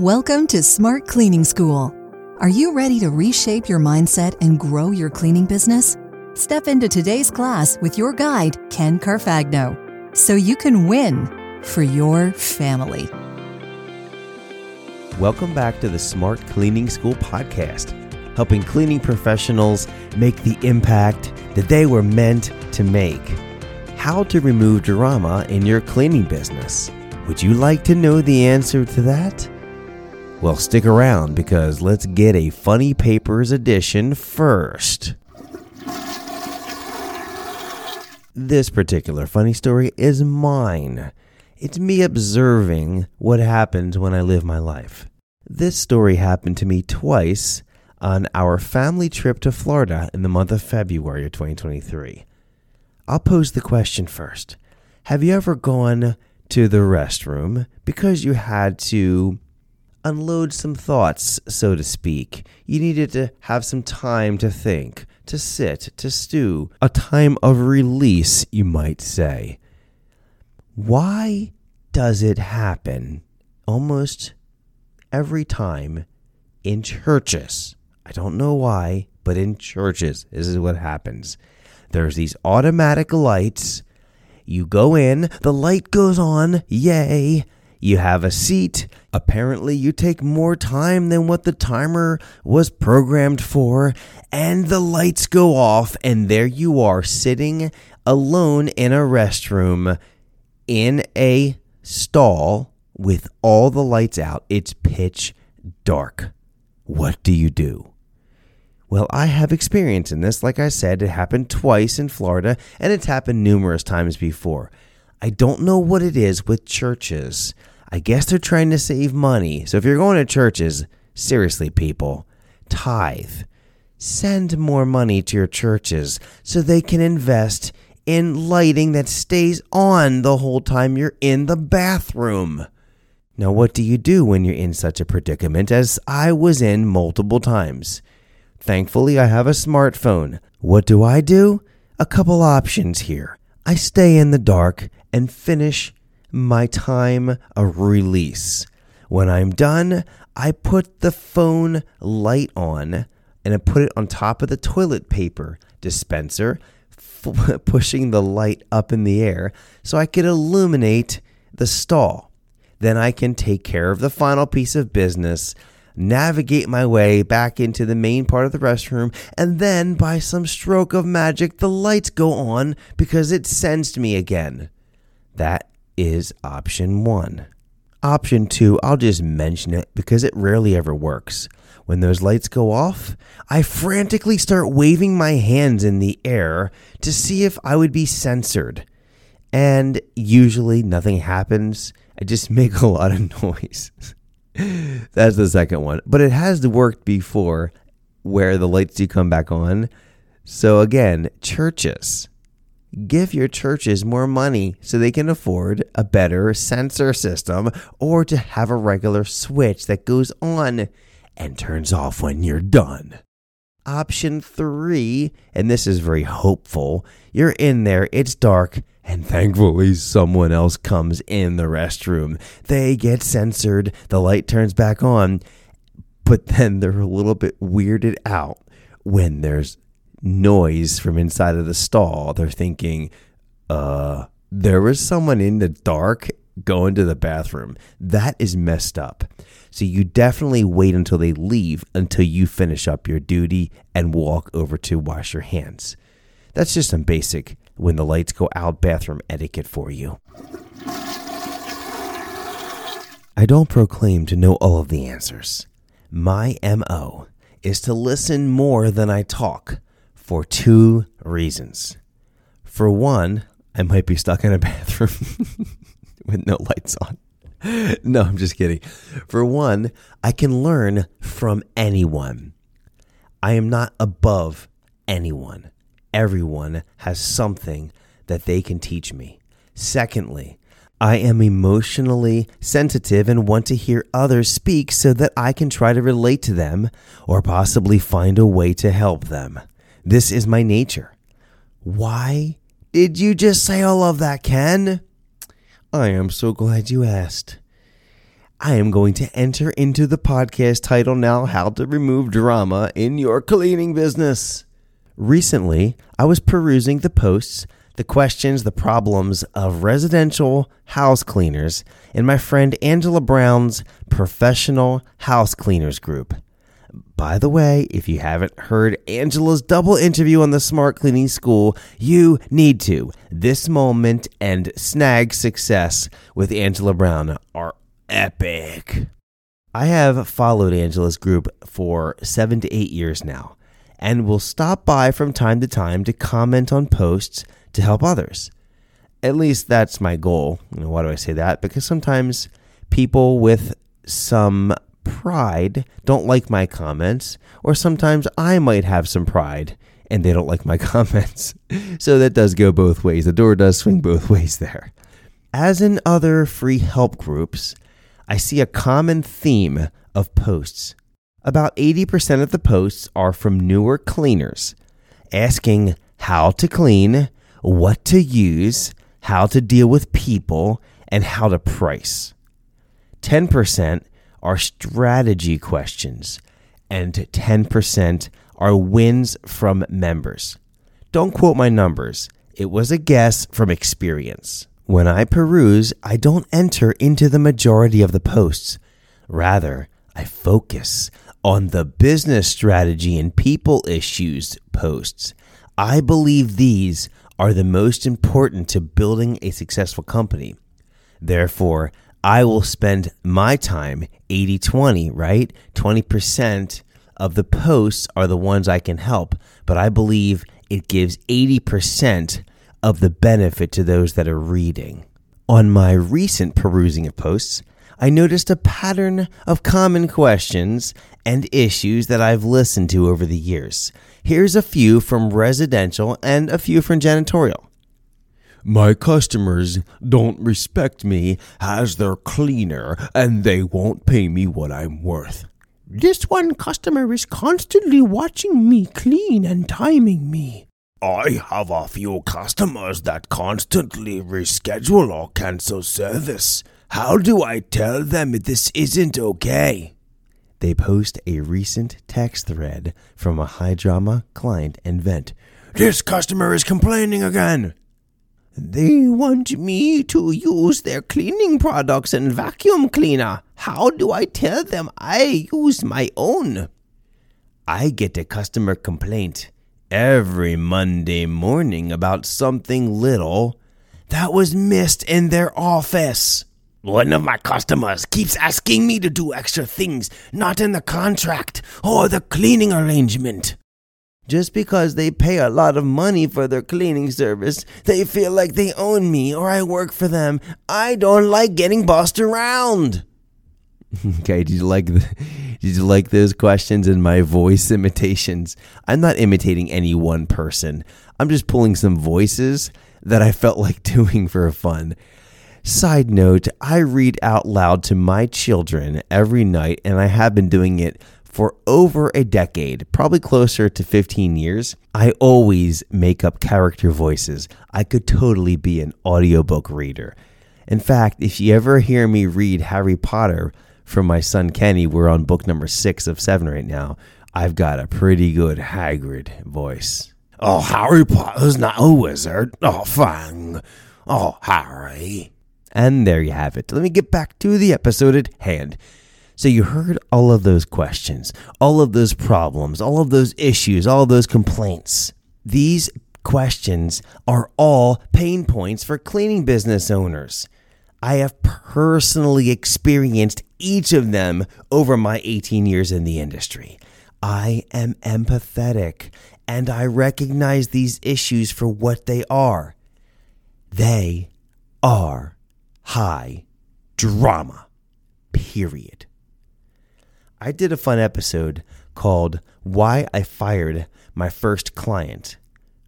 Welcome to Smart Cleaning School. Are you ready to reshape your mindset and grow your cleaning business? Step into today's class with your guide, Ken Carfagno, so you can win for your family. Welcome back to the Smart Cleaning School podcast, helping cleaning professionals make the impact that they were meant to make. How to remove drama in your cleaning business. Would you like to know the answer to that? Well, stick around because let's get a funny papers edition first. This particular funny story is mine. It's me observing what happens when I live my life. This story happened to me twice on our family trip to Florida in the month of February of 2023. I'll pose the question first. Have you ever gone to the restroom because you had to unload some thoughts, so to speak. You needed to have some time to think, to sit, to stew, a time of release, you might say. Why does it happen almost every time in churches? I don't know why, but in churches, this is what happens. There's these automatic lights. You go in, the light goes on, yay. You have a seat. Apparently, you take more time than what the timer was programmed for, and the lights go off, and there you are sitting alone in a restroom in a stall with all the lights out. It's pitch dark. What do you do? Well, I have experience in this. Like I said, it happened twice in Florida, and it's happened numerous times before. I don't know what it is with churches. I guess they're trying to save money. So if you're going to churches, seriously, people, tithe. Send more money to your churches so they can invest in lighting that stays on the whole time you're in the bathroom. Now, what do you do when you're in such a predicament as I was in multiple times? Thankfully, I have a smartphone. What do I do? A couple options here. I stay in the dark and finish my time of release. When I'm done, I put the phone light on and I put it on top of the toilet paper dispenser, f- pushing the light up in the air so I could illuminate the stall. Then I can take care of the final piece of business, navigate my way back into the main part of the restroom, and then by some stroke of magic, the lights go on because it sensed me again. That is option one. Option two, I'll just mention it because it rarely ever works. When those lights go off, I frantically start waving my hands in the air to see if I would be censored. And usually nothing happens. I just make a lot of noise. That's the second one. But it has worked before where the lights do come back on. So again, churches give your churches more money so they can afford a better sensor system or to have a regular switch that goes on and turns off when you're done. Option three, and this is very hopeful you're in there, it's dark, and thankfully someone else comes in the restroom. They get censored, the light turns back on, but then they're a little bit weirded out when there's noise from inside of the stall, they're thinking, uh, there was someone in the dark going to the bathroom. That is messed up. So you definitely wait until they leave until you finish up your duty and walk over to wash your hands. That's just some basic when the lights go out bathroom etiquette for you. I don't proclaim to know all of the answers. My MO is to listen more than I talk for two reasons. For one, I might be stuck in a bathroom with no lights on. No, I'm just kidding. For one, I can learn from anyone. I am not above anyone. Everyone has something that they can teach me. Secondly, I am emotionally sensitive and want to hear others speak so that I can try to relate to them or possibly find a way to help them. This is my nature. Why did you just say all of that, Ken? I am so glad you asked. I am going to enter into the podcast title now How to Remove Drama in Your Cleaning Business. Recently, I was perusing the posts, the questions, the problems of residential house cleaners in my friend Angela Brown's Professional House Cleaners group. By the way, if you haven't heard Angela's double interview on the Smart Cleaning School, you need to. This moment and snag success with Angela Brown are epic. I have followed Angela's group for seven to eight years now and will stop by from time to time to comment on posts to help others. At least that's my goal. Why do I say that? Because sometimes people with some pride don't like my comments, or sometimes I might have some pride and they don't like my comments. so that does go both ways. The door does swing both ways there. As in other free help groups, I see a common theme of posts. About 80% of the posts are from newer cleaners asking how to clean, what to use, how to deal with people, and how to price. 10% are strategy questions, and 10% are wins from members. Don't quote my numbers, it was a guess from experience. When I peruse, I don't enter into the majority of the posts. Rather, I focus on the business strategy and people issues posts. I believe these are the most important to building a successful company. Therefore, I will spend my time 80 20, right? 20% of the posts are the ones I can help, but I believe it gives 80% of the benefit to those that are reading. On my recent perusing of posts, I noticed a pattern of common questions and issues that I've listened to over the years. Here's a few from residential and a few from janitorial. My customers don't respect me as their cleaner and they won't pay me what I'm worth. This one customer is constantly watching me clean and timing me. I have a few customers that constantly reschedule or cancel service. How do I tell them this isn't okay? They post a recent text thread from a high drama client and vent. This customer is complaining again. They want me to use their cleaning products and vacuum cleaner. How do I tell them I use my own? I get a customer complaint every Monday morning about something little that was missed in their office. One of my customers keeps asking me to do extra things not in the contract or the cleaning arrangement. Just because they pay a lot of money for their cleaning service, they feel like they own me or I work for them. I don't like getting bossed around. okay, did you like the, did you like those questions and my voice imitations? I'm not imitating any one person. I'm just pulling some voices that I felt like doing for fun. Side note, I read out loud to my children every night and I have been doing it for over a decade, probably closer to 15 years, I always make up character voices. I could totally be an audiobook reader. In fact, if you ever hear me read Harry Potter from my son Kenny, we're on book number six of seven right now. I've got a pretty good Hagrid voice. Oh, Harry Potter's not a wizard. Oh, fang. Oh, Harry. And there you have it. Let me get back to the episode at hand. So you heard all of those questions, all of those problems, all of those issues, all of those complaints. These questions are all pain points for cleaning business owners. I have personally experienced each of them over my 18 years in the industry. I am empathetic and I recognize these issues for what they are. They are high drama. Period. I did a fun episode called Why I Fired My First Client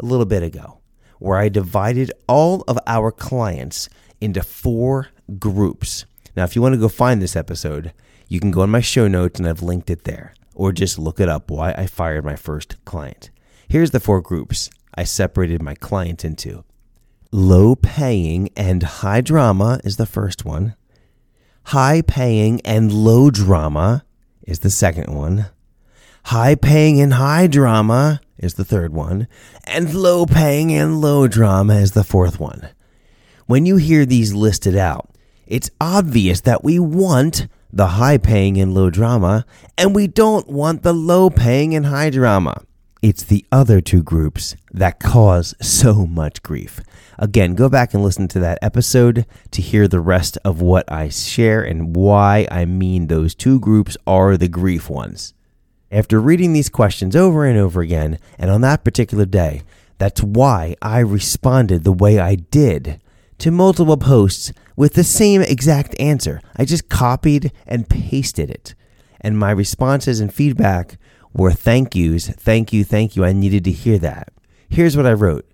a little bit ago, where I divided all of our clients into four groups. Now, if you want to go find this episode, you can go in my show notes and I've linked it there, or just look it up Why I Fired My First Client. Here's the four groups I separated my client into low paying and high drama is the first one. High paying and low drama is the second one. High paying and high drama is the third one. And low paying and low drama is the fourth one. When you hear these listed out, it's obvious that we want the high paying and low drama, and we don't want the low paying and high drama. It's the other two groups that cause so much grief. Again, go back and listen to that episode to hear the rest of what I share and why I mean those two groups are the grief ones. After reading these questions over and over again, and on that particular day, that's why I responded the way I did to multiple posts with the same exact answer. I just copied and pasted it. And my responses and feedback were thank yous, thank you, thank you. I needed to hear that. Here's what I wrote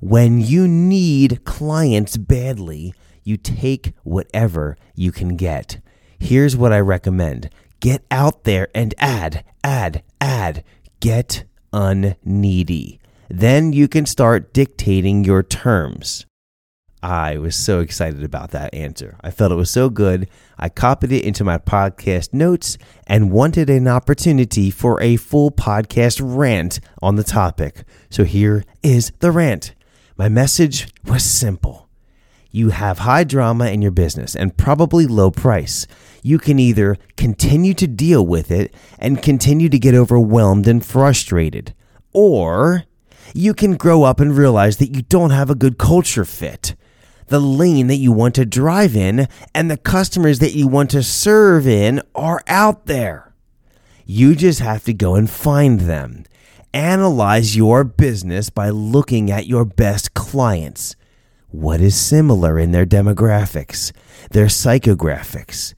When you need clients badly, you take whatever you can get. Here's what I recommend get out there and add, add, add. Get unneedy. Then you can start dictating your terms. I was so excited about that answer. I felt it was so good. I copied it into my podcast notes and wanted an opportunity for a full podcast rant on the topic. So here is the rant. My message was simple. You have high drama in your business and probably low price. You can either continue to deal with it and continue to get overwhelmed and frustrated, or you can grow up and realize that you don't have a good culture fit the lane that you want to drive in and the customers that you want to serve in are out there. You just have to go and find them. Analyze your business by looking at your best clients. What is similar in their demographics, their psychographics?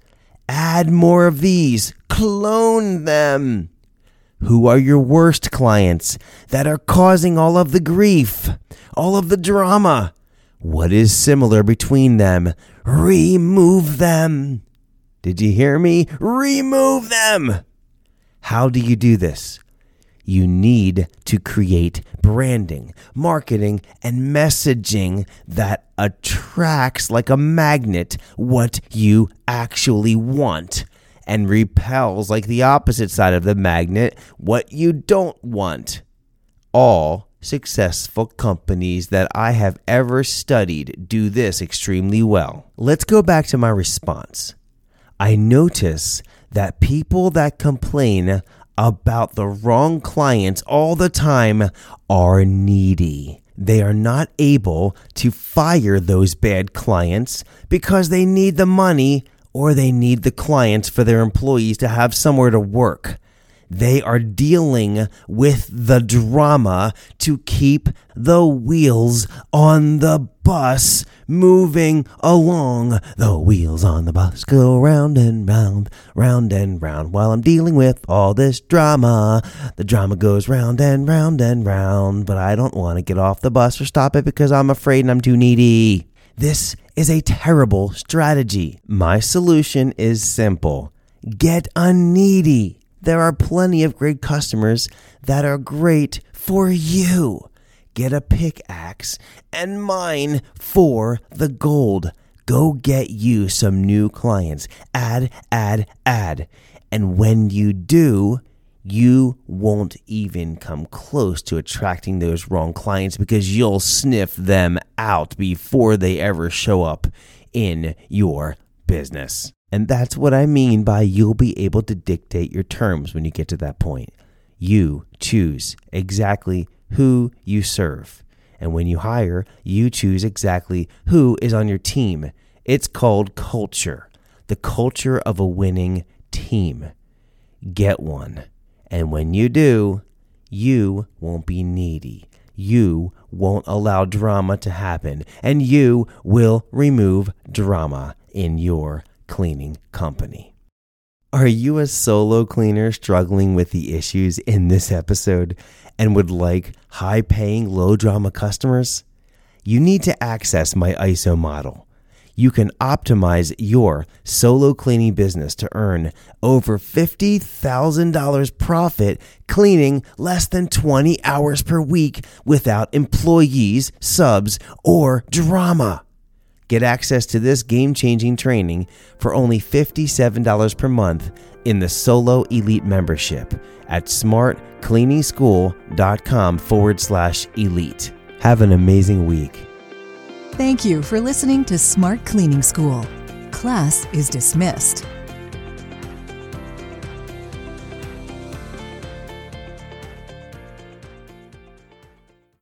Add more of these, clone them. Who are your worst clients that are causing all of the grief, all of the drama? What is similar between them? Remove them. Did you hear me? Remove them. How do you do this? You need to create branding, marketing, and messaging that attracts like a magnet what you actually want and repels like the opposite side of the magnet what you don't want. All successful companies that I have ever studied do this extremely well. Let's go back to my response. I notice that people that complain about the wrong clients all the time are needy. They are not able to fire those bad clients because they need the money or they need the clients for their employees to have somewhere to work. They are dealing with the drama to keep the wheels on the bus moving along. The wheels on the bus go round and round, round and round. While I'm dealing with all this drama, the drama goes round and round and round. But I don't want to get off the bus or stop it because I'm afraid and I'm too needy. This is a terrible strategy. My solution is simple get unneedy. There are plenty of great customers that are great for you. Get a pickaxe and mine for the gold. Go get you some new clients. Add, add, add. And when you do, you won't even come close to attracting those wrong clients because you'll sniff them out before they ever show up in your business. And that's what I mean by you'll be able to dictate your terms when you get to that point. You choose exactly who you serve. And when you hire, you choose exactly who is on your team. It's called culture, the culture of a winning team. Get one. And when you do, you won't be needy. You won't allow drama to happen. And you will remove drama in your cleaning company. Are you a solo cleaner struggling with the issues in this episode and would like high paying, low drama customers? You need to access my ISO model. You can optimize your solo cleaning business to earn over $50,000 profit cleaning less than 20 hours per week without employees, subs, or drama. Get access to this game changing training for only $57 per month in the Solo Elite membership at smartcleaningschool.com forward slash elite. Have an amazing week. Thank you for listening to Smart Cleaning School. Class is dismissed.